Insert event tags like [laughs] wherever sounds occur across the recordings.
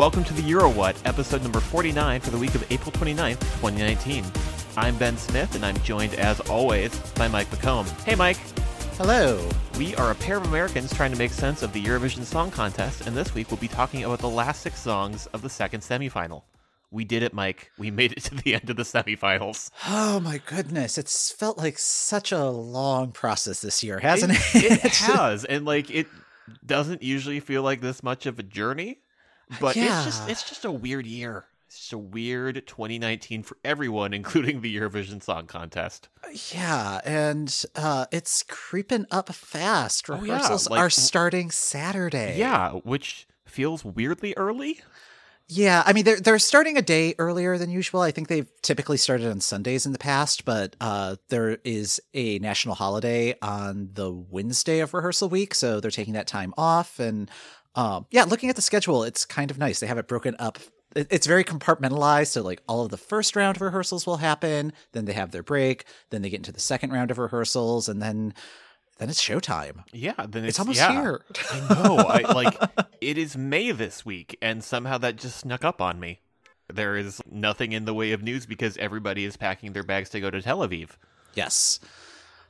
Welcome to the Eurowhat, episode number 49 for the week of April 29th, 2019. I'm Ben Smith, and I'm joined, as always, by Mike McComb. Hey, Mike. Hello. We are a pair of Americans trying to make sense of the Eurovision Song Contest, and this week we'll be talking about the last six songs of the second semifinal. We did it, Mike. We made it to the end of the semifinals. Oh my goodness, it's felt like such a long process this year, hasn't it? It, it [laughs] has, and like it doesn't usually feel like this much of a journey, but it's just it's just a weird year. It's just a weird 2019 for everyone, [laughs] including the Eurovision Song Contest. yeah, and uh, it's creeping up fast. Oh, yeah, Rehearsals like- are starting Saturday. Yeah, which feels weirdly early. Yeah, I mean they're they're starting a day earlier than usual. I think they've typically started on Sundays in the past, but uh, there is a national holiday on the Wednesday of rehearsal week, so they're taking that time off. And um, yeah, looking at the schedule, it's kind of nice. They have it broken up. It's very compartmentalized, so like all of the first round of rehearsals will happen, then they have their break, then they get into the second round of rehearsals, and then then it's showtime. Yeah, then it's, It's, almost yeah. here. I know. I [laughs] like it is May this week, and somehow that just snuck up on me. There is nothing in the way of news because everybody is packing their bags to go to Tel Aviv. Yes.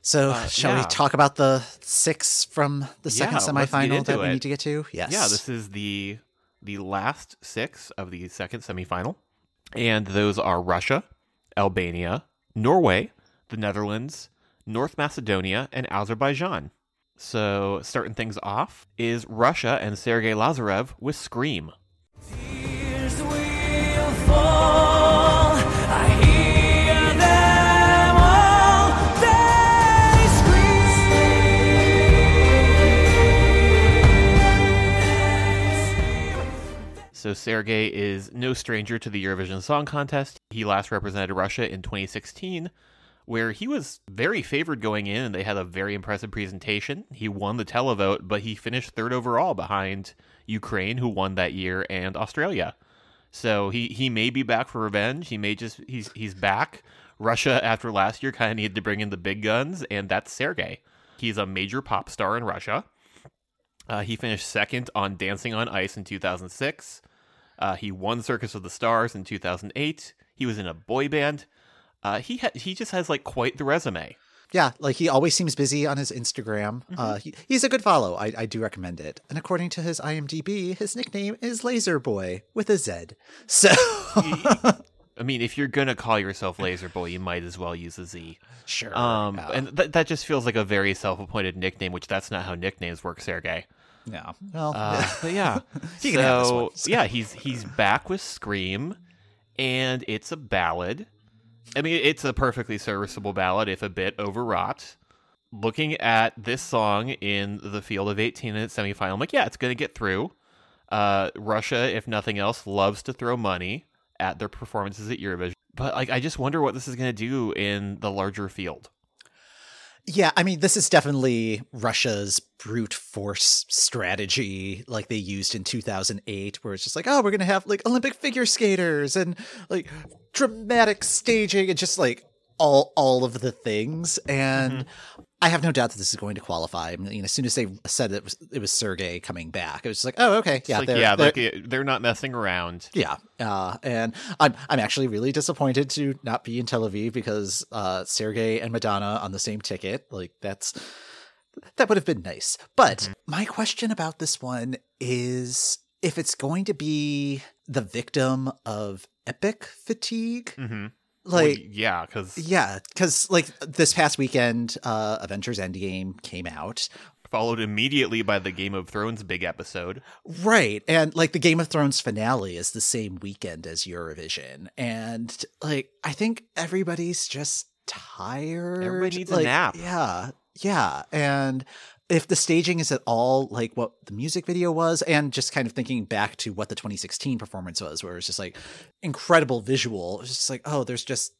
So, Uh, shall yeah. we talk about the six from the second Yeah, semifinal into that we it. need to get to? Yes. Yeah, this is the the last six of the second semifinal, and those are Russia, Albania, Norway, the Netherlands, North Macedonia, and Azerbaijan. So, starting things off is Russia and Sergey Lazarev with "Scream." Sergey is no stranger to the Eurovision Song Contest. He last represented Russia in 2016, where he was very favored going in, and they had a very impressive presentation. He won the televote, but he finished third overall behind Ukraine, who won that year, and Australia. So he, he may be back for revenge. He may just he's he's back. Russia after last year kind of needed to bring in the big guns, and that's Sergey. He's a major pop star in Russia. Uh, he finished second on Dancing on Ice in 2006. Uh, he won Circus of the Stars in 2008. He was in a boy band. Uh, he ha- he just has like quite the resume. yeah, like he always seems busy on his Instagram. Mm-hmm. Uh, he, he's a good follow. I, I do recommend it. And according to his IMDb, his nickname is Laser Boy with a Z. So, [laughs] I mean, if you're gonna call yourself Laser Boy, you might as well use a Z. sure. Um, yeah. and th- that just feels like a very self-appointed nickname, which that's not how nicknames work, Sergey. Yeah. Well, Uh, but yeah, [laughs] He can have so [laughs] yeah, he's he's back with Scream, and it's a ballad. I mean, it's a perfectly serviceable ballad, if a bit overwrought. Looking at this song in the field of 18 in its semifinal, I'm like, yeah, it's going to get through. Uh, Russia, if nothing else, loves to throw money at their performances at Eurovision. But like, I just wonder what this is going to do in the larger field. Yeah, I mean, this is definitely Russia's brute force strategy, like they used in 2008, where it's just like, oh, we're going to have like Olympic figure skaters and like dramatic staging and just like all all of the things. And I have no doubt that this is going to qualify. I mean, as soon as they said it was it was Sergey coming back, it was just like, oh, okay, yeah, like, they're- yeah, they're- like they're not messing around. yeah, uh, and I'm I'm actually really disappointed to not be in Tel Aviv because uh, Sergey and Madonna on the same ticket. Like that's that would have been nice. But my question about this one is if it's going to be the victim of epic fatigue, hmm like. yeah, because yeah, because like this past weekend, uh, Avengers Endgame came out, followed immediately by the Game of Thrones big episode. Right. And like the Game of Thrones finale is the same weekend as Eurovision. And like I think everybody's just tired. Everybody needs a nap. Yeah. Yeah. And if the staging is at all like what the music video was, and just kind of thinking back to what the 2016 performance was, where it's just like incredible visual, it's just like, oh, there's just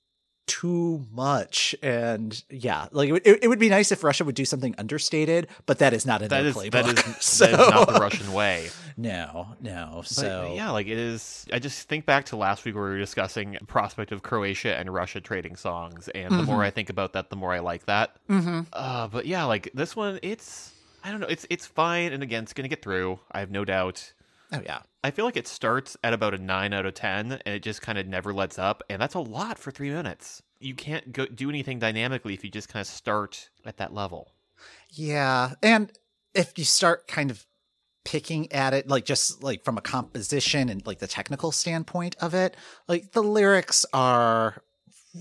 too much and yeah like it, would- it, would be nice if russia would do something understated but that is not in That their is playbook that is so [laughs] that is not the Russian way. [laughs] no no But so yeah, like it is. I just think back to last week where we were discussing prospect of Croatia and Russia trading songs, and the more I think about that, the more I like that. Mhm. Uh, but yeah, like this one, it's I don't know, it's it's fine, and again, it's gonna get through. I have no doubt. Oh yeah. I feel like it starts at about a 9 out of 10 and it just kind of never lets up and that's a lot for 3 minutes. You can't go do anything dynamically if you just kind of start at that level. Yeah. And if you start kind of picking at it like just like from a composition and like the technical standpoint of it, like the lyrics are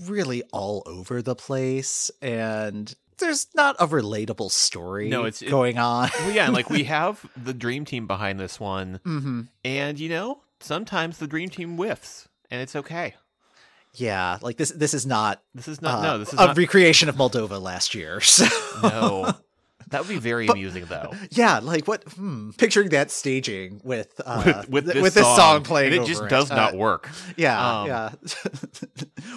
really all over the place and there's not a relatable story No, it's- it- going on. [laughs] Well, yeah, like we [laughs] have the dream team behind this one hmm and you know, sometimes the dream team whiffs and it's okay. Yeah, like this this is not This is not uh, no, this is a not recreation of Moldova last year. [laughs] So no. That would be very amusing though. yeah, like what hmm, picturing that staging with uh with, with th- this, song, playing and it just does Uh, not work. Yeah, Um, yeah.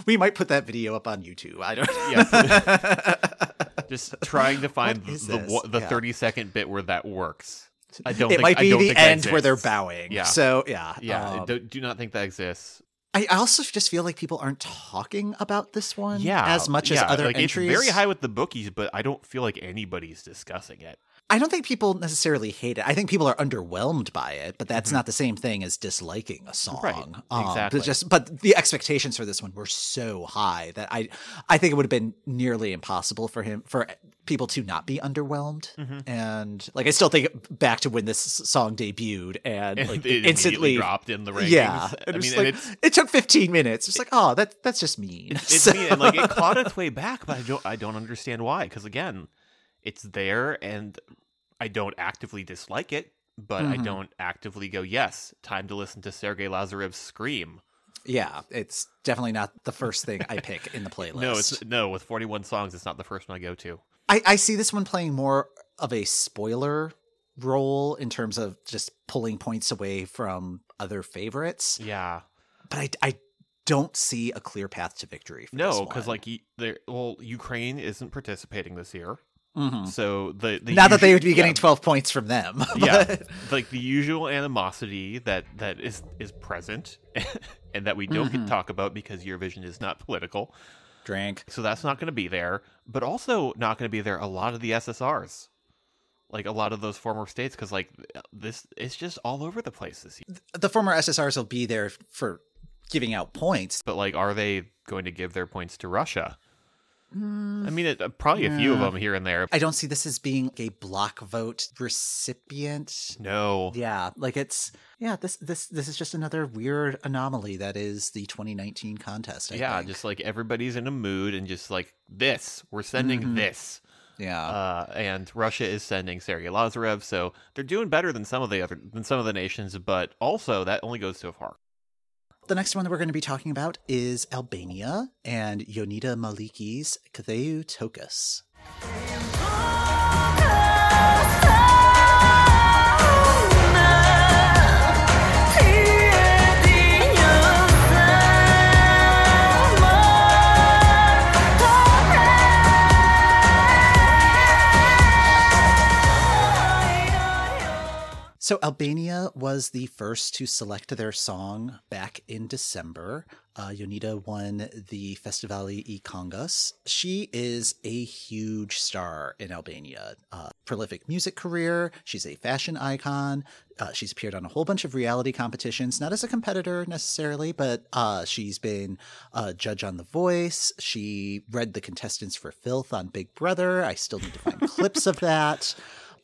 we might put that video up on YouTube. I don't. Yeah. [laughs] just trying to [laughs] find the the Yeah. 30 second bit where that works. I don't it think, might be the end where they're bowing. Yeah. So yeah, Yeah, um, do, do not think that exists. I also just feel like people aren't talking about this one. Yeah, as much as other like, entries. It's very high with the bookies, but I don't feel like anybody's discussing it. I don't think people necessarily hate it. I think people are underwhelmed by it, but that's not the same thing as disliking a song. Right, Um, exactly. but just but the expectations for this one were so high that I I think it would have been nearly impossible for him for people to not be underwhelmed. Mm-hmm. And like I still think back to when this song debuted and, And like it instantly dropped in the rankings. Yeah, I it mean, like, it took 15 minutes. It's like, oh, that that's just mean. it's [laughs] So- me, and like it clawed its way back, but I don't I don't understand why. Because again, it's there, and I don't actively dislike it, but I Mhm. don't actively go, yes, time to listen to Sergey Lazarev's scream. yeah, it's definitely not the first thing I pick in the [laughs] playlist. No, it's no with 41 songs, it's not the first one I go to. I, I see this one playing more of a spoiler role in terms of just pulling points away from other favorites, Yeah, but I, I don't see a clear path to victory. For no, because because like there, well, Ukraine isn't participating this year, Mhm. so the, the not that they would be getting yeah, 12 points from them. [laughs] yeah, like the usual animosity that that is is present, [laughs] and that we don't get Mhm. to talk about because Eurovision is not political. Drank. So that's not going to be there, but also not going to be there a lot of the SSRs. Like a lot of those former states cuz like this it's just all over the place this year. The former SSRs will be there for giving out points. But like are they going to give their points to Russia? I mean, it, uh, probably a few of them here and there. I don't see this as being a block vote recipient. No. Yeah, like it's yeah. This this this is just another weird anomaly that is the 2019 contest. I yeah, think. just like everybody's in a mood and just like this, we're sending Mhm. this. yeah. Uh, and Russia is sending Sergey Lazarev, so they're doing better than some of the other than some of the nations, but also that only goes so far. The next one that we're going to be talking about is Albania and Jonida Maliqi's Ktheju Tokës. So Albania was the first to select their song back in December. Uh, Jonida won the Festivali i Këngës. She is a huge star in Albania. Uh, prolific music career. She's a fashion icon. Uh, she's appeared on a whole bunch of reality competitions, not as a competitor necessarily, but uh, she's been a judge on The Voice. She read the contestants for Filth on Big Brother. I still need to find [laughs] clips of that.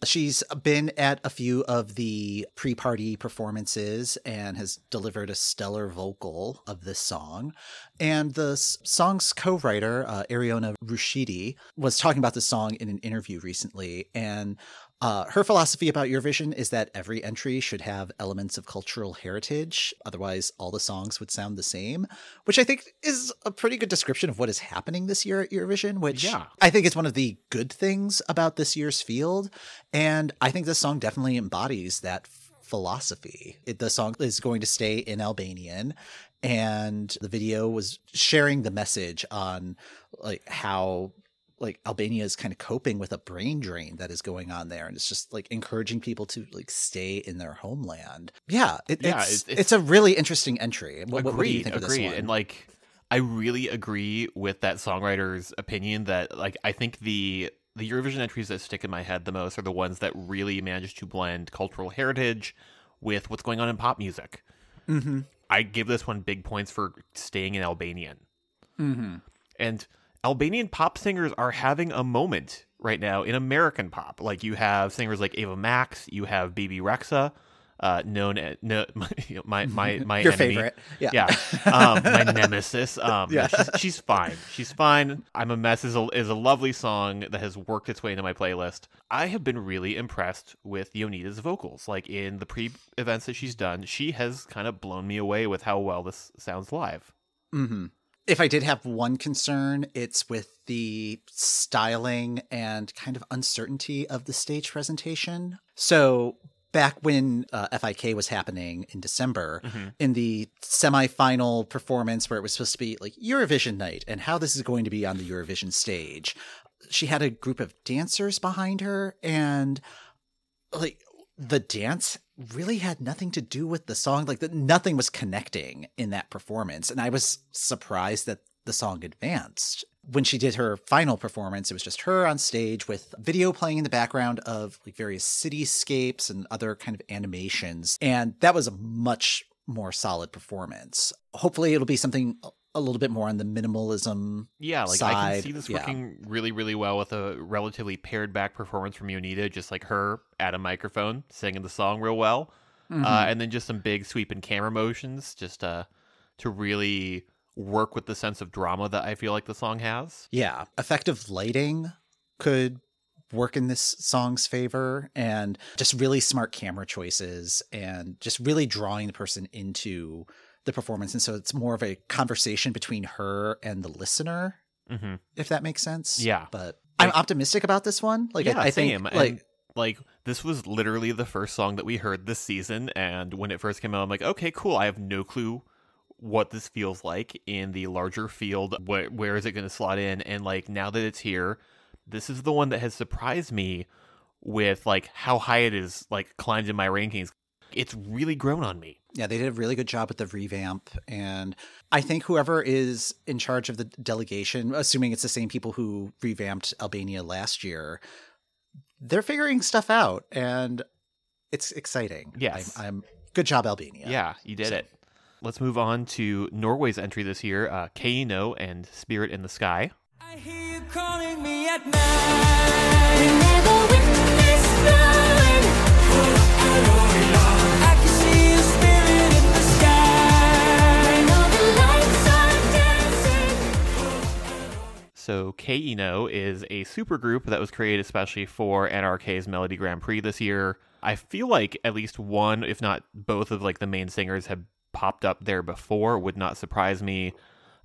She's been at a few of the pre party performances and has delivered a stellar vocal of this song. And the song's co writer, uh, Eriona Rushiti, was talking about the song in an interview recently. And uh, her philosophy about Eurovision is that every entry should have elements of cultural heritage. Otherwise, all the songs would sound the same, which I think is a pretty good description of what is happening this year at Eurovision, which Yeah. I think is one of the good things about this year's field. And I think this song definitely embodies that philosophy. It, the song is going to stay in Albanian. And the video was sharing the message on like how like Albania is kind of coping with a brain drain that is going on there, and it's just like encouraging people to like stay in their homeland. Yeah, it, Yeah, it's, it's- it's it's- a really interesting entry. What, what- what do you agreed, of this agreed. one? And like, I really agree with that songwriter's opinion that like I think the the Eurovision entries that stick in my head the most are the ones that really manage to blend cultural heritage with what's going on in pop music. Mm-hmm. I give this one big points for staying in Albanian. Mm-hmm. And Albanian pop singers are having a moment right now in American pop. Like you have singers like Ava Max, you have Bebe Rexha, uh, known as no, [laughs] my my my Your enemy. favorite. Yeah. yeah, um, my nemesis. Um, [laughs] Yeah. she's, she's fine. She's fine. I'm a mess is a is a lovely song that has worked its way into my playlist. I have been really impressed with Jonida's vocals. Like in the pre events that she's done, she has kind of blown me away with how well this sounds live. Mm-hmm. If I did have one concern, it's with the styling and kind of uncertainty of the stage presentation. So back when uh, FIK was happening in December, in the semifinal performance where it was supposed to be like Eurovision night and how this is going to be on the Eurovision stage, she had a group of dancers behind her and like the dance really had nothing to do with the song like that nothing was connecting in that performance and i was surprised that the song advanced. When she did her final performance it was just her on stage with video playing in the background of like various cityscapes and other kind of animations and that was a much more solid performance. Hopefully it'll be something a- little bit more on the minimalism Yeah, like I can see this yeah. working really, really well with a relatively pared back performance from Jonida, just like her at a microphone singing the song real well, Mm-hmm. uh, and then just some big sweeping camera motions, just uh, to really work with the sense of drama that I feel like the song has. Yeah, effective lighting could work in this song's favor and just really smart camera choices and just really drawing the person into the performance and so it's more of a conversation between her and the listener hmm if that makes sense Yeah. but i'm optimistic about this one like yeah, I, I think like and, like this was literally the first song that we heard this season, and when it first came out, I'm like, okay, cool. I have no clue what this feels like in the larger field. Where, where is it going to slot in? And like now that it's here, this is the one that has surprised me with like how high it is like climbed in my rankings. It's really grown on me. Yeah, they did a really good job with the revamp. And I think whoever is in charge of the delegation, assuming it's the same people who revamped Albania last year, they're figuring stuff out and it's exciting. Yes. I'm, I'm good job, Albania. Yeah, you did So- it. Let's move on to Norway's entry this year, uh, KEiiNO and Spirit in the Sky. So KEiiNO is a supergroup that was created especially for NRK's Melodi Grand Prix this year. I feel like at least one, if not both, of like the main singers have popped up there before. Would not surprise me.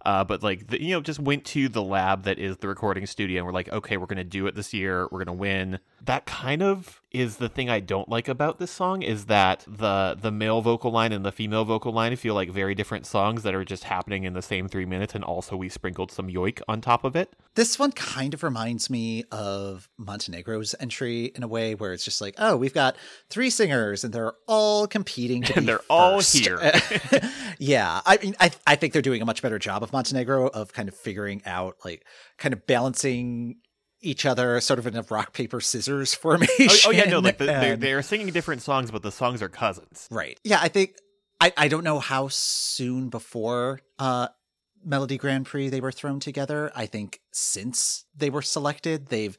Uh, but like the, you know, just went to the lab that is the recording studio, and we're like, okay, we're gonna do it this year. We're gonna win. That kind of is the thing I don't like about this song is that the the male vocal line and the female vocal line feel like very different songs that are just happening in the same three minutes, and also we sprinkled some yoik on top of it. This one kind of reminds me of Montenegro's entry in a way where it's just like, oh, we've got three singers and they're all competing to [laughs] And be they're all here. [laughs] yeah, I mean, I I think they're doing a much better job of Montenegro of kind of figuring out like kind of balancing each other, sort of in a rock paper scissors formation. [laughs] Oh, oh yeah, no, like the, they're, they're singing different songs, but the songs are cousins. Right. Yeah, I think I, I don't know how soon before uh Melodi Grand Prix they were thrown together. I think since they were selected, they've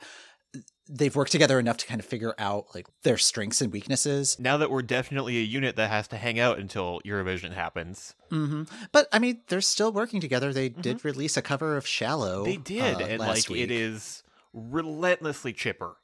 they've worked together enough to kind of figure out like their strengths and weaknesses. Now that we're definitely a unit that has to hang out until Eurovision happens, hmm But I mean, they're still working together. They did release a cover of "Shallow." they did, uh, and like week. it is relentlessly chipper.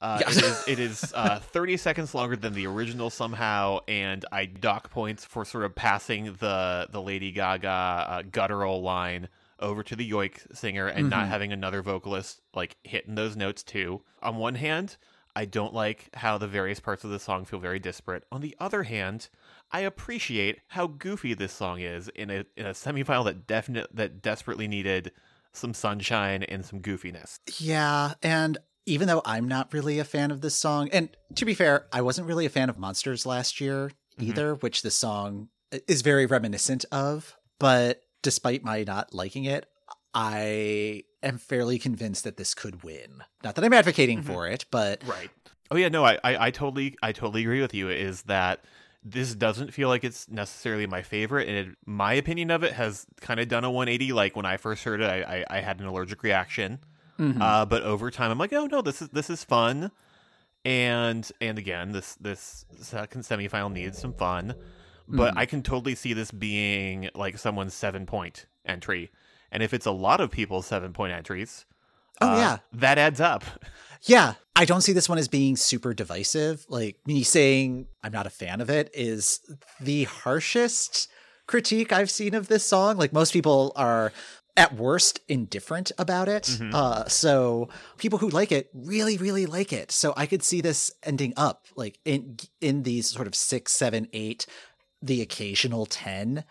Uh, Yeah. it is, it is [laughs] uh, 30 seconds longer than the original somehow, and I dock points for sort of passing the the Lady Gaga uh, guttural line over to the yoik singer and not Mhm. having another vocalist like hitting those notes too. On one hand, I don't like how the various parts of the song feel very disparate. On the other hand, I appreciate how goofy this song is in a in a semifinal that definite that desperately needed some sunshine and some goofiness. Yeah, and even though I'm not really a fan of this song, and to be fair, I wasn't really a fan of Monsters last year Mhm. either, which the song is very reminiscent of. But despite my not liking it, I am fairly convinced that this could win. Not that I'm advocating Mhm. for it, but Right. Oh yeah, no, I, I, I totally I totally agree with you. Is that this doesn't feel like it's necessarily my favorite, and it, my opinion of it has kind of done a 180. Like when I first heard it, I, I, I had an allergic reaction, uh, but over time, I'm like, oh no, this is this is fun, and and again, this this second semifinal needs some fun, but I can totally see this being like someone's seven point entry, and if it's a lot of people's seven point entries, Oh, uh, yeah. that adds up. Yeah, I don't see this one as being super divisive. Like me saying I'm not a fan of it is the harshest critique I've seen of this song. Like most people are at worst indifferent about it. Uh, so people who like it really, really like it. So I could see this ending up like in in these sort of six, seven, eight, the occasional ten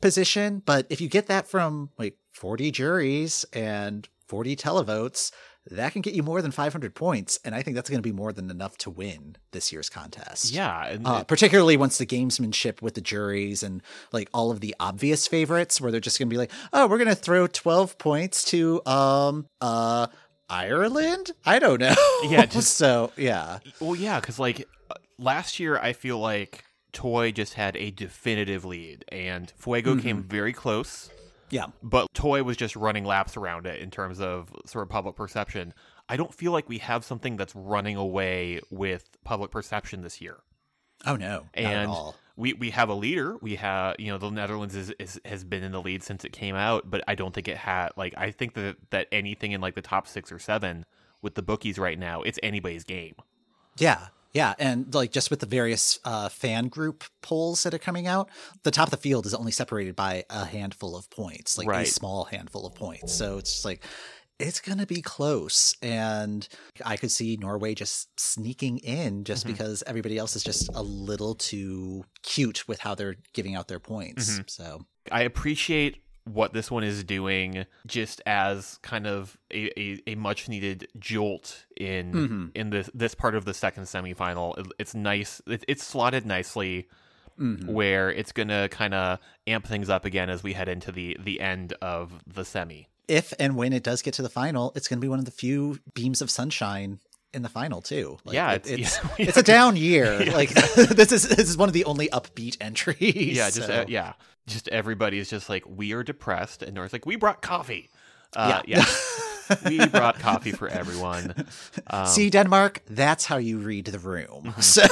position. But if you get that from like 40 juries and 40 televotes, that can get you more than 500 points. And I think that's going to be more than enough to win this year's contest. Yeah, and Uh, particularly once the gamesmanship with the juries and like all of the obvious favorites, where they're just going to be like, oh, we're going to throw 12 points to, um, uh, Ireland? I don't know. Yeah, [laughs] just- so yeah. Well, yeah, because like uh, last year, I feel like Toy just had a definitive lead, and Fuego mm-hmm. came very close, Yeah. but Toy was just running laps around it in terms of sort of public perception. I don't feel like we have something that's running away with public perception this year. Oh, no. Not at and all. we we have a leader. We have you know the Netherlands is, is has been in the lead since it came out, but I don't think it had like I think that that anything in like the top six or seven with the bookies right now, it's anybody's game. Yeah. Yeah, and like just with the various uh, fan group polls that are coming out, the top of the field is only separated by a handful of points, like Right. a small handful of points. So it's just like it's going to be close, and I could see Norway just sneaking in just Mm-hmm. because everybody else is just a little too cute with how they're giving out their points. Mm-hmm. So I appreciate what this one is doing just as kind of a, a, a much needed jolt in Mm-hmm. in this this part of the second semifinal. It, it's nice. It, it's slotted nicely Mm-hmm. where it's gonna kind of amp things up again as we head into the the end of the semi. if and when it does get to the final, it's going to be one of the few beams of sunshine in the final too. Like, Yeah, it's- it's yeah. [laughs] it's a down year. [laughs] Like [laughs] this is this is one of the only upbeat entries. Yeah, just so- uh, yeah, just everybody is just like we are depressed, and North's like we brought coffee. Uh, yeah, [laughs] we brought coffee for everyone. Um, See Denmark, that's how you read the room. Mm-hmm. So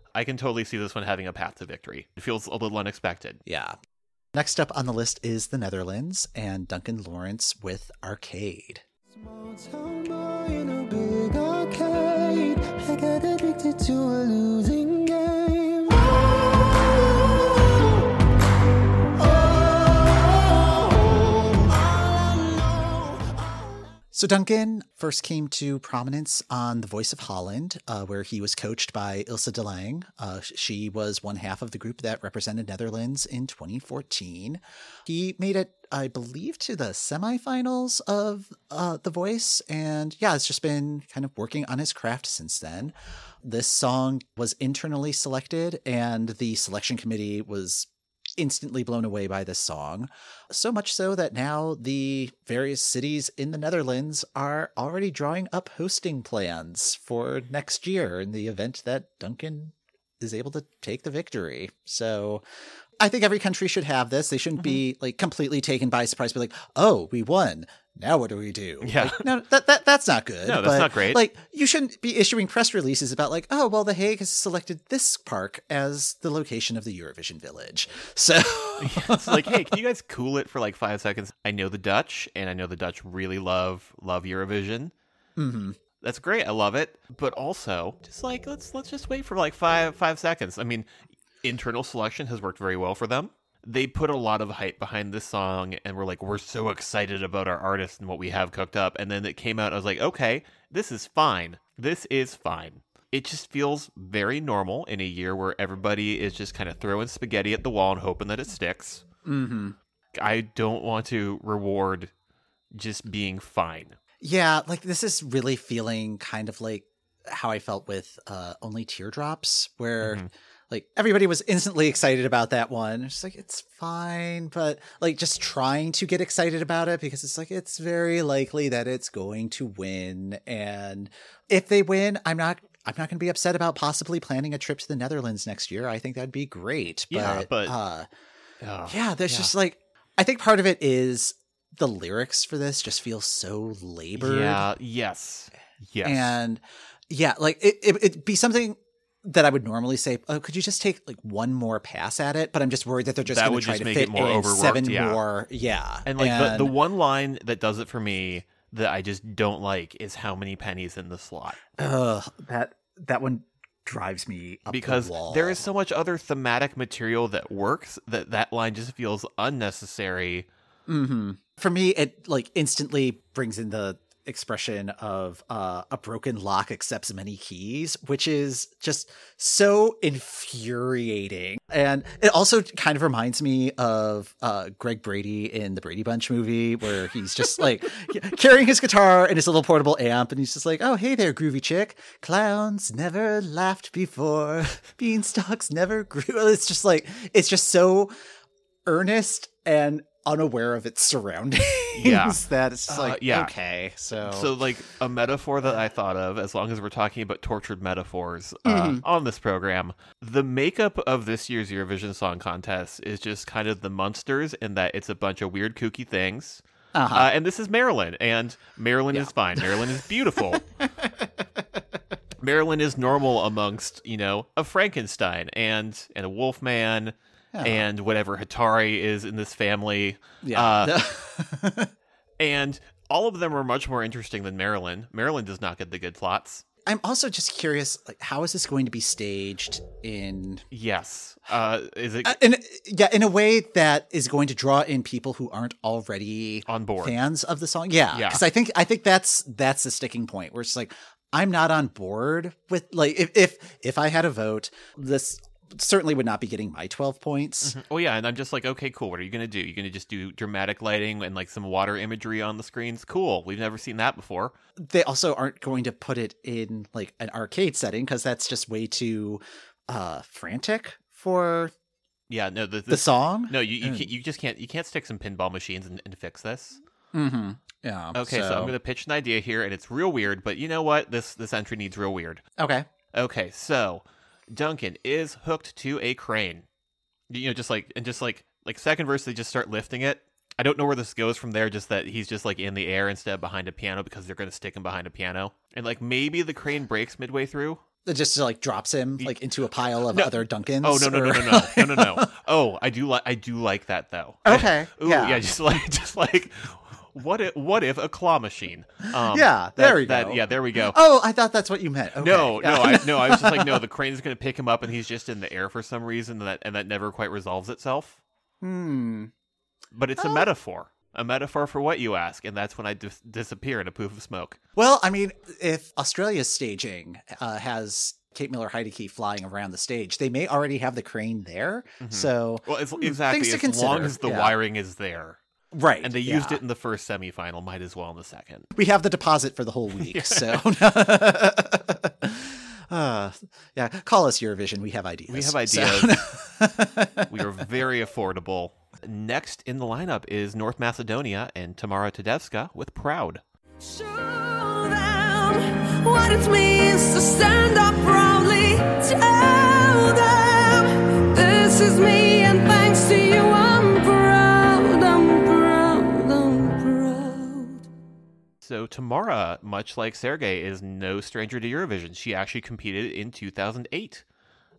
[laughs] I can totally see this one having a path to victory. It feels a little unexpected. yeah. Next up on the list is the Netherlands and Duncan Laurence with Arcade. Small town boy in a big arcade. So Duncan first came to prominence on The Voice of Holland, uh, where he was coached by Ilse DeLange. Uh, she was one half of the group that represented Netherlands in 2014. He made it, I believe, to the semifinals of uh, The Voice, and yeah, it's just been kind of working on his craft since then. This song was internally selected, and the selection committee was instantly blown away by this song. So much so that now the various cities in the Netherlands are already drawing up hosting plans for next year in the event that Duncan is able to take the victory. So I think every country should have this. They shouldn't mm-hmm. be like completely taken by surprise, be like, oh, we won. Now what do we do? Yeah. Like, no, that, that that's not good. No, that's But, not great. Like you shouldn't be issuing press releases about like, oh, well, The Hague has selected this park as the location of the Eurovision Village. So [laughs] it's like, hey, can you guys cool it for like five seconds? I know the Dutch, and I know the Dutch really love love Eurovision. hmm That's great. I love it. But also, just like let's let's just wait for like five five seconds. I mean, internal selection has worked very well for them. They put a lot of hype behind this song, and we're like, we're so excited about our artist and what we have cooked up. And then it came out, I was like, okay, this is fine. This is fine. It just feels very normal in a year where everybody is just kind of throwing spaghetti at the wall and hoping that it sticks. hmm I don't want to reward just being fine. Yeah, like this is really feeling kind of like how I felt with uh Only Teardrops, where Mhm. Like everybody was instantly excited about that one. It's like it's fine, but like just trying to get excited about it because it's like it's very likely that it's going to win. And if they win, I'm not I'm not going to be upset about possibly planning a trip to the Netherlands next year. I think that'd be great. But, Yeah, but- uh, Ugh. yeah, there's yeah. just like I think part of it is the lyrics for this just feel so labored. Yeah. Yes. Yes. And yeah, like it, it, it'd be something that I would normally say, oh, could you just take like one more pass at it? But I'm just worried that they're just going to try to make fit it more in seven yeah. more. Yeah. And like the, the one line that does it for me that I just don't like is how many pennies in the slot. Ugh, that that one drives me up because the there is so much other thematic material that works that that line just feels unnecessary. hmm For me, it like instantly brings in the expression of uh, a broken lock accepts many keys, which is just so infuriating. And it also kind of reminds me of uh, Greg Brady in the Brady Bunch movie, where he's just like [laughs] [laughs] carrying his guitar and his little portable amp, and he's just like, "Oh, hey there, groovy chick. Clowns never laughed before. [laughs] Beanstalks never grew." It's just like it's just so earnest and unaware of its surroundings Yeah. [laughs] that it's just Uh, like yeah. okay so So, like a metaphor that I thought of, as long as we're talking about tortured metaphors uh, Mm-hmm. on this program, the makeup of this year's Eurovision Song Contest is just kind of the Munsters in that it's a bunch of weird, kooky things. uh-huh. Uh, and this is Marilyn, and Marilyn is fine. Marilyn is beautiful. [laughs] Maryland is normal amongst you know a Frankenstein and and a Wolfman and whatever Hatari is in this family. yeah Uh, [laughs] and all of them are much more interesting than Marilyn. Marilyn does not get the good plots. i'm also just curious like how is this going to be staged in Yes. Uh, is it uh, in yeah in a way that is going to draw in people who aren't already on board? fans of the song yeah Yeah. because i think i think that's that's the sticking point where it's like i'm not on board with like if if if i had a vote this certainly would not be getting my 12 points Oh yeah, and I'm just like, okay, cool. What are you gonna do? You're gonna just do dramatic lighting and like some water imagery on the screens? Cool. We've never seen that before. they also aren't going to put it in like an arcade setting because that's just way too uh frantic for Yeah. No. The, the this- song No, you you, Mm. you just can't you can't stick some pinball machines and, and fix this. mm-hmm yeah Okay, so. I'm going to pitch an idea here, and it's real weird, but you know what? This this entry needs real weird. okay Okay, so Duncan is hooked to a crane. You know, just like and just like like second verse, they just start lifting it. I don't know where this goes from there. Just that he's just like in the air instead of behind a piano because they're going to stick him behind a piano, and like maybe the crane breaks midway through. it just like drops him like into a pile of No. other Duncans Oh no no no or- no no no no no! [laughs] Oh, I do like I do like that though. okay [laughs] Ooh, yeah yeah, just like [laughs] just like what if what if a claw machine? Um, Yeah, that- there we that- go. Yeah, there we go. oh i thought that's what you meant okay. No, no, I [laughs] no, I was just like, no, the crane is going to pick him up, and he's just in the air for some reason, and that and that never quite resolves itself. hmm But it's a metaphor, a metaphor for what you ask, and that's when I dis- disappear in a poof of smoke. well i mean if australia's staging uh, has Kate Miller-Heidke flying around the stage. They may already have the crane there, so Well, it's, Hmm, exactly as consider, long as the yeah. wiring is there, right. and they used yeah. it in the first semifinal, might as well in the second. we have the deposit for the whole week. [laughs] So, uh, [laughs] yeah, call us Eurovision. We have ideas. We have So- ideas. [laughs] we are very affordable. Next in the lineup is North Macedonia and Tamara Todevska with Proud. Show them what it means to stand up proudly. Tell them this is me, So Tamara, much like Sergey, is no stranger to Eurovision. She actually competed in 2008.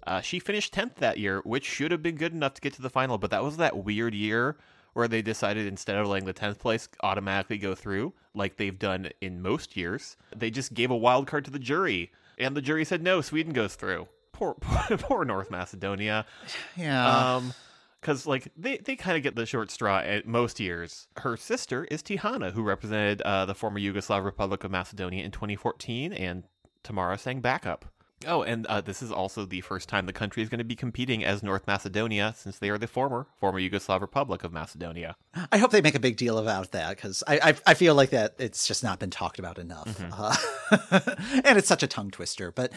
Uh, she finished 10th that year, which should have been good enough to get to the final, but that was that weird year where they decided instead of letting the 10th place automatically go through, like they've done in most years, they just gave a wild card to the jury. And the jury said, no, Sweden goes through. Poor, poor, [laughs] poor North Macedonia. [sighs] yeah. Um, because like they, they kind of get the short straw at most years. Her sister is Tijana, who represented uh, the former Yugoslav Republic of Macedonia in 2014, and Tamara sang backup. Oh, and uh, this is also the first time the country is going to be competing as North Macedonia, since they are the former former Yugoslav Republic of Macedonia. I hope they make a big deal about that because I, I I feel like that it's just not been talked about enough, Mm-hmm. uh, [laughs] and it's such a tongue twister. But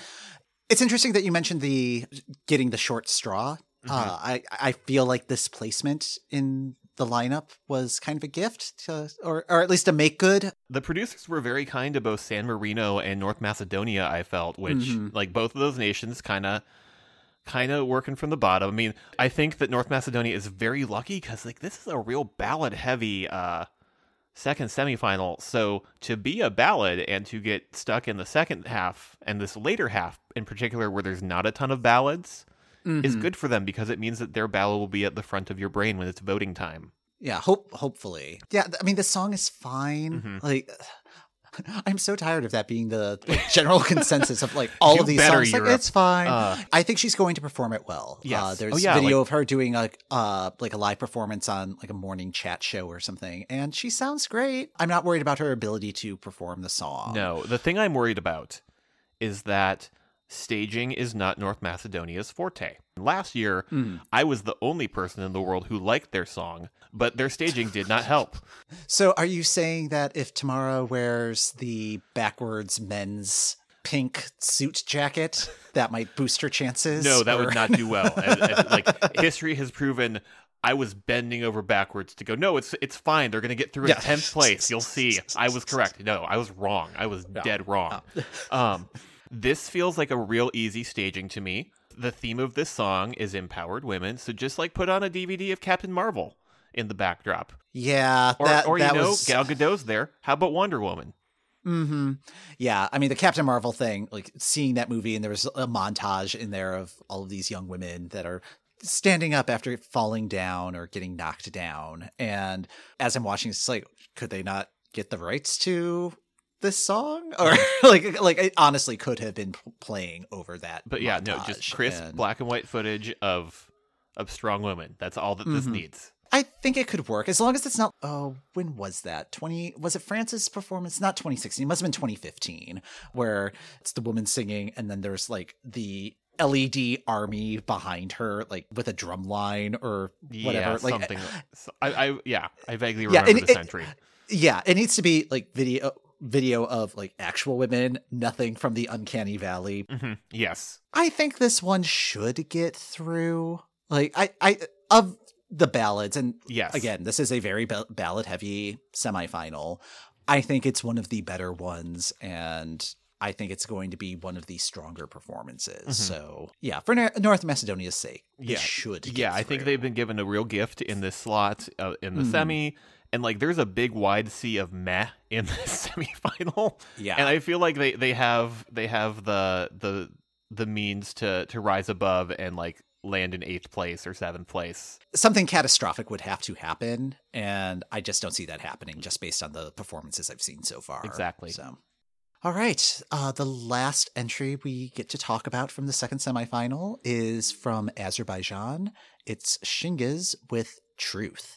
it's interesting that you mentioned the getting the short straw. Mm-hmm. Uh, I I feel like this placement in the lineup was kind of a gift to, or or at least a make good. The producers were very kind to both San Marino and North Macedonia, I felt, which like both of those nations kind of kind of working from the bottom. I mean, I think that North Macedonia is very lucky cuz like this is a real ballad heavy uh second semifinal. So to be a ballad and to get stuck in the second half and this later half in particular where there's not a ton of ballads is good for them because it means that their ballad will be at the front of your brain when it's voting time. Yeah, hope hopefully. Yeah, I mean the song is fine. Mhm. Like [sighs] I'm so tired of that being the like, general [laughs] consensus of like all Do of these songs. Like, it's fine. Uh, I think she's going to perform it well. Yes. Uh, Oh, there's yeah, video like- of her doing a uh like a live performance on like a morning chat show or something, and she sounds great. I'm not worried about her ability to perform the song. No, the thing I'm worried about is that staging is not North Macedonia's forte. Last year, I was the only person in the world who liked their song, but their staging did not help. [laughs] So are you saying that if Tamara wears the backwards men's pink suit jacket, that might boost her chances? No, that Or- would not do [laughs] well. Like history has proven I was bending over backwards to go, no, it's it's fine. They're going to get through in Yeah. 10th place. You'll [laughs] see. I was correct. No, I was wrong. I was dead wrong. Um, this feels like a real easy staging to me. The theme of this song is empowered women, so just like put on a DVD of Captain Marvel in the backdrop. Yeah, Or, that, or you know, was... Gal Gadot's there. How about Wonder Woman? hmm Yeah, I mean the Captain Marvel thing, like seeing that movie, and there was a montage in there of all of these young women that are standing up after falling down or getting knocked down. And as I'm watching, it's like, could they not get the rights to this song, [laughs] or like, like it honestly could have been p- playing over that. But yeah, no, just crisp and- black and white footage of of strong women. That's all that this Mhm. needs. I think it could work as long as it's not. Oh, when was that? Twenty? Was it France's performance? Not 2016. It must have been 2015, where it's the woman singing, and then there's like the LED army behind her, like with a drum line or whatever. Yeah, like, something. I, I yeah, I vaguely Yeah, remember and this it- entry. yeah, it needs to be like video video of like actual women, nothing from the uncanny valley. hmm Yes, I think this one should get through. Like I, I of the ballads, and yes. again, this is a very ba- ballad heavy semifinal. I think it's one of the better ones, and I think it's going to be one of the stronger performances. Mhm. So, yeah, for North Macedonia's sake, Yeah. it should. Get yeah, I think they've been given a real gift in this slot uh, in the Mhm. semi, and like there's a big wide sea of meh in this [laughs] semifinal, Yeah, and I feel like they they have they have the the the means to to rise above and like land in eighth place or seventh place. something catastrophic would have to happen, and I just don't see that happening just based on the performances I've seen so far. Exactly. So. All right. Uh, the last entry we get to talk about from the second semifinal is from Azerbaijan. It's Chingiz with Truth.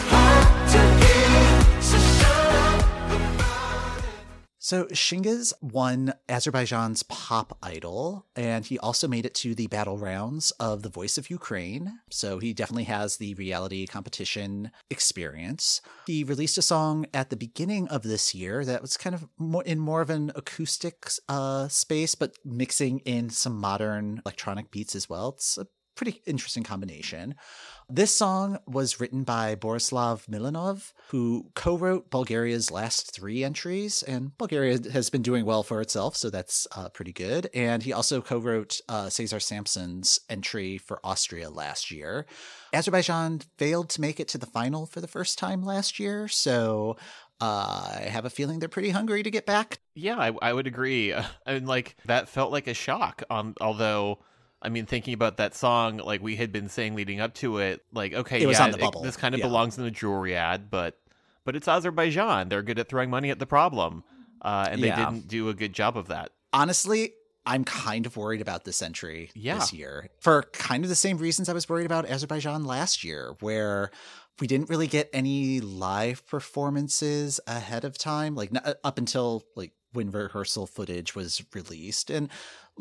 So Chingiz won Azerbaijan's Pop Idol, and he also made it to the battle rounds of The Voice of Ukraine. So he definitely has the reality competition experience. He released a song at the beginning of this year that was kind of more in more of an acoustic uh, space, but mixing in some modern electronic beats as well. It's a pretty interesting combination. This song was written by Borislav Milanov, who co wrote Bulgaria's last three entries, and Bulgaria has been doing well for itself, so that's uh, pretty good. And he also co wrote uh, Cesar Sampson's entry for Austria last year. Azerbaijan failed to make it to the final for the first time last year, so uh, I have a feeling they're pretty hungry to get back. Yeah, I, I would agree. [laughs] Mean, like that felt like a shock. Um, although, I mean, thinking about that song, like we had been saying leading up to it, like okay, It was yeah, on the bubble. this kind of Yeah. belongs in the Juriad, but but it's Azerbaijan. They're good at throwing money at the problem, uh, and they Yeah. didn't do a good job of that. honestly, I'm kind of worried about this entry Yeah. this year for kind of the same reasons I was worried about Azerbaijan last year, where we didn't really get any live performances ahead of time, like n- up until like when rehearsal footage was released, and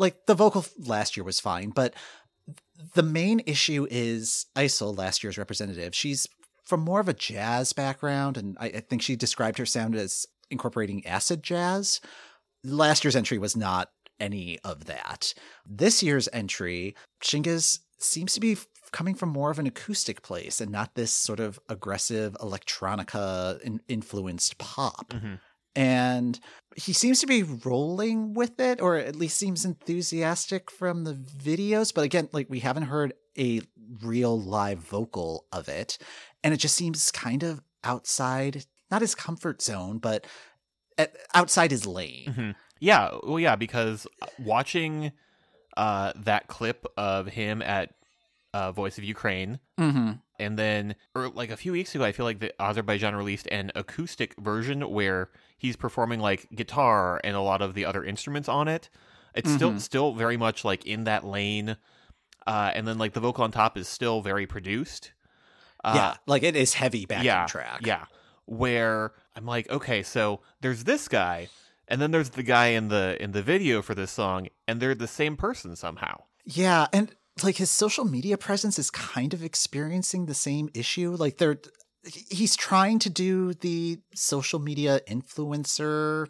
like the vocal last year was fine, but the main issue is Aisel, last year's representative. She's from more of a jazz background, and I, I think she described her sound as incorporating acid jazz. Last year's entry was not any of that. This year's entry, Chingiz seems to be coming from more of an acoustic place and not this sort of aggressive electronica in- influenced pop. Mhm. And he seems to be rolling with it, or at least seems enthusiastic from the videos. But again, like we haven't heard a real live vocal of it. And it just seems kind of outside, not his comfort zone, but outside his lane. Mhm. Yeah, well, yeah, because watching uh, that clip of him at uh, Voice of Ukraine, Mm-hmm. and then, or like a few weeks ago, I feel like the Azerbaijan released an acoustic version where he's performing like guitar and a lot of the other instruments on it. It's still Mhm. still very much like in that lane, uh, and then like the vocal on top is still very produced. Uh, yeah, like it is heavy backing yeah, track. Yeah. Where I'm like, okay, so there's this guy, and then there's the guy in the in the video for this song, and they're the same person somehow. Yeah, and like his social media presence is kind of experiencing the same issue. Like they're he's trying to do the social media influencer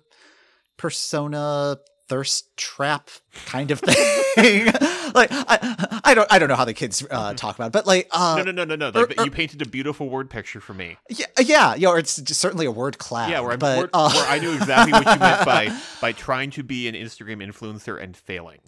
persona thirst trap kind of [laughs] thing. [laughs] like I I don't I don't know how the kids uh, talk about it, but like uh no, no, no, no, no. Like, er- you painted a beautiful word picture for me. yeah yeah, yeah or it's just certainly a word cloud. Yeah, where, I'm, but, where, uh, where I knew exactly what you meant by [laughs] by trying to be an Instagram influencer and failing.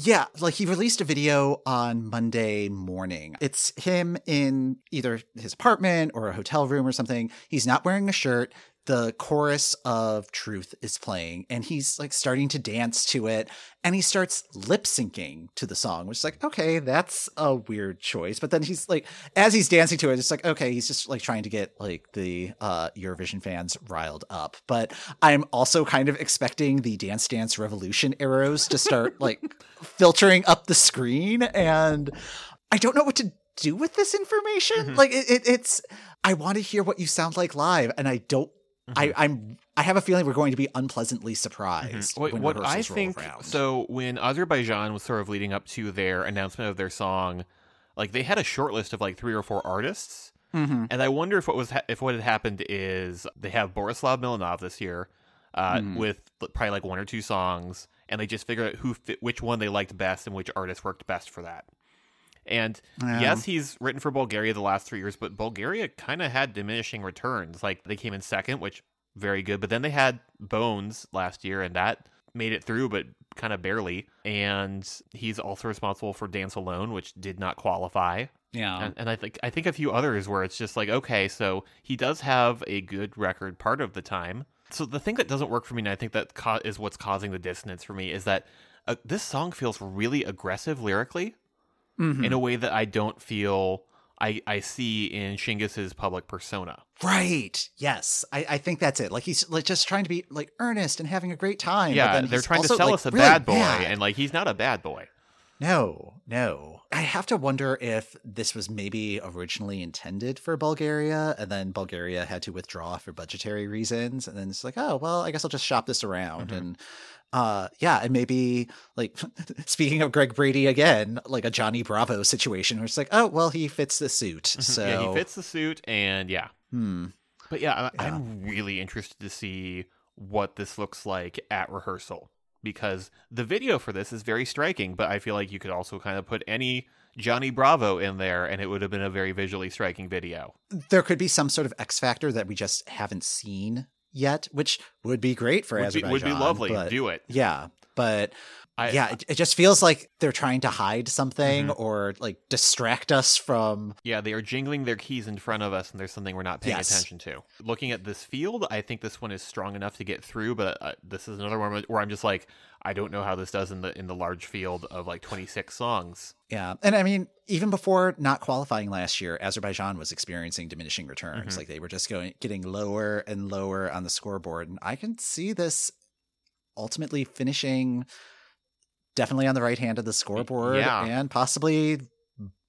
Yeah, like he released a video on Monday morning. It's him in either his apartment or a hotel room or something. He's not wearing a shirt. The chorus of Truth is playing and he's like starting to dance to it and he starts lip syncing to the song, which is like, okay, that's a weird choice. But then he's like, as he's dancing to it, it's like, okay, he's just like trying to get like the uh, Eurovision fans riled up. But I'm also kind of expecting the Dance Dance Revolution arrows to start [laughs] like filtering up the screen and I don't know what to do with this information. Mhm. Like it, it, it's I want to hear what you sound like live and I don't I, I'm I have a feeling we're going to be unpleasantly surprised. Wait, when what I think around. so when Azerbaijan was sort of leading up to their announcement of their song, like they had a short list of like three or four artists, Mhm. and I wonder if what was ha- if what had happened is they have Borislav Milanov this year, uh, Hmm. with probably like one or two songs, and they just figured out who fit, which one they liked best and which artist worked best for that. And Yeah. yes, he's written for Bulgaria the last three years, but Bulgaria kind of had diminishing returns. Like they came in second, which very good, but then they had Bones last year, and that made it through, but kind of barely. And he's also responsible for Dance Alone, which did not qualify. yeah. And, and I think I think a few others where it's just like, okay, so he does have a good record part of the time. So the thing that doesn't work for me, and I think that co- is what's causing the dissonance for me, is that uh, this song feels really aggressive lyrically Mhm. in a way that I don't feel I, I see in Chingiz's public persona. Right. Yes. I, I think that's it. Like he's like just trying to be like earnest and having a great time. but yeah, then they're trying to sell like, us a really bad boy, bad. and like he's not a bad boy. No, no. I have to wonder if this was maybe originally intended for Bulgaria, and then Bulgaria had to withdraw for budgetary reasons, and then it's like, oh well, I guess I'll just shop this around, Mhm. and uh, yeah, and maybe like [laughs] speaking of Greg Brady again, like a Johnny Bravo situation, where it's like, oh well, he fits the suit, so Mm-hmm. yeah, he fits the suit, and yeah. Hmm. But yeah, I- Yeah. I'm really interested to see what this looks like at rehearsal because the video for this is very striking. But I feel like you could also kind of put any Johnny Bravo in there, and it would have been a very visually striking video. there could be some sort of X factor that we just haven't seen yet, which would be great for Would be, would be lovely. but- Do it. Yeah, but I, yeah, it, it just feels like they're trying to hide something Mm-hmm. or like distract us from. Yeah, they are jingling their keys in front of us, and there's something we're not paying Yes. attention to. Looking at this field, I think this one is strong enough to get through, but uh, this is another one where I'm just like, I don't know how this does in the in the large field of like 26 songs. Yeah, and I mean, even before not qualifying last year, Azerbaijan was experiencing diminishing returns. Mhm. Like they were just going getting lower and lower on the scoreboard, and I can see this ultimately finishing definitely on the right hand of the scoreboard Yeah. and possibly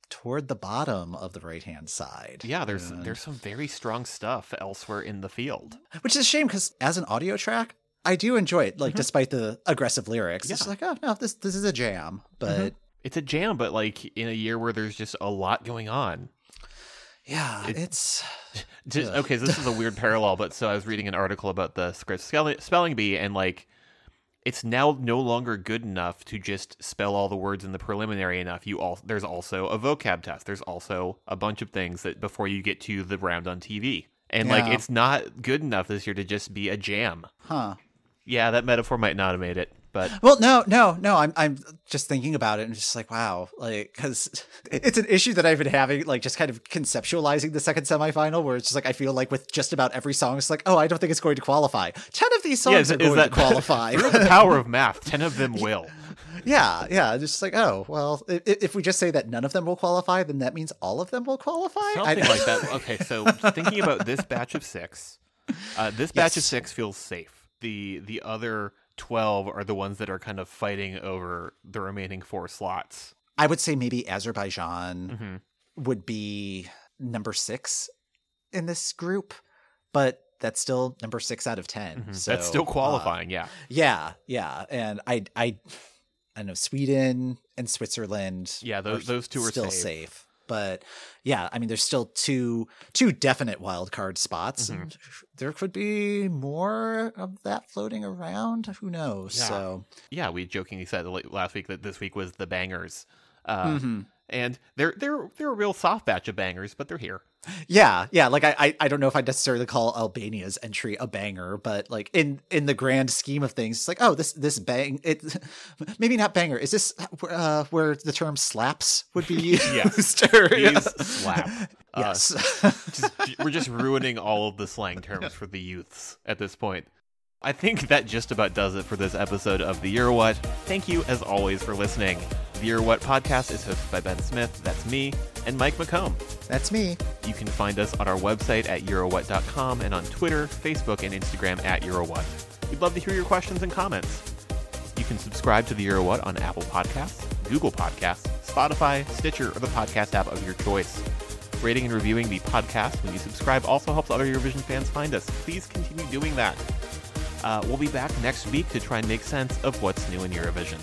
toward the bottom of the right hand side. Yeah, there's And- there's some very strong stuff elsewhere in the field. which is a shame because as an audio track, I do enjoy it. Like Mhm. despite the aggressive lyrics, it's Yeah. like oh no, this this is a jam. But It's a jam, but like in a year where there's just a lot going on. Yeah, It- it's [laughs] Just, okay, so this is a weird [laughs] parallel, but so I was reading an article about the Scripps spelling, spelling bee, and like, it's now no longer good enough to just spell all the words in the preliminary enough. You all there's also a vocab test. There's also a bunch of things that before you get to the round on TV, and like, it's not good enough this year to just be a jam. huh. Yeah, that metaphor might not have made it, but Well, no, no, no. I'm I'm just thinking about it and just like, wow, like because [laughs] it's an issue that I've been having, like just kind of conceptualizing the second semifinal, where it's just like I feel like with just about every song, it's like, oh, I don't think it's going to qualify. Ten of these songs yeah, is, are is going that to [laughs] qualify. through the power of math? [laughs] Ten of them will. yeah, yeah. Just like, oh, well, if, if we just say that none of them will qualify, then that means all of them will qualify. I- like that. Okay, so thinking about this batch of six, uh, this batch of six feels safe. The the other twelve are the ones that are kind of fighting over the remaining four slots. I would say maybe Azerbaijan hmm would be number six in this group, but that's still number six out of 10 So Mm-hmm. That's still uh, qualifying. yeah, yeah, yeah, and I, I, I know Sweden and Switzerland. Yeah, those- those two are still safe. safe. But yeah, I mean, there's still two two definite wild card spots, Mm-hmm. and there could be more of that floating around. Who knows? Yeah. So yeah. We jokingly said last week that this week was the bangers, uh, mhm. and they're they're they're a real soft batch of bangers, but they're here. Yeah, yeah. Like I, I, I don't know if I'd necessarily call Albania's entry a banger, but like in in the grand scheme of things, it's like, oh, this this bang. It [laughs] maybe not banger. Is this uh, where the term slaps would be [laughs] used? [laughs] Yes. These slap. Uh, Yes. just, we're just ruining all of the slang terms for the youths at this point. I think that just about does it for this episode of The EuroWhat. Thank you, as always, for listening. The EuroWhat podcast is hosted by Ben Smith, that's me, and Mike McComb. That's me. You can find us on our website at Eurowhat.com and on Twitter, Facebook, and Instagram at Eurowhat. We'd love to hear your questions and comments. You can subscribe to the Euro What on Apple Podcasts, Google Podcasts, Spotify, Stitcher, or the podcast app of your choice. Rating and reviewing the podcast when you subscribe also helps other Eurovision fans find us. Please continue doing that. Uh, we'll be back next week to try and make sense of what's new in Eurovision.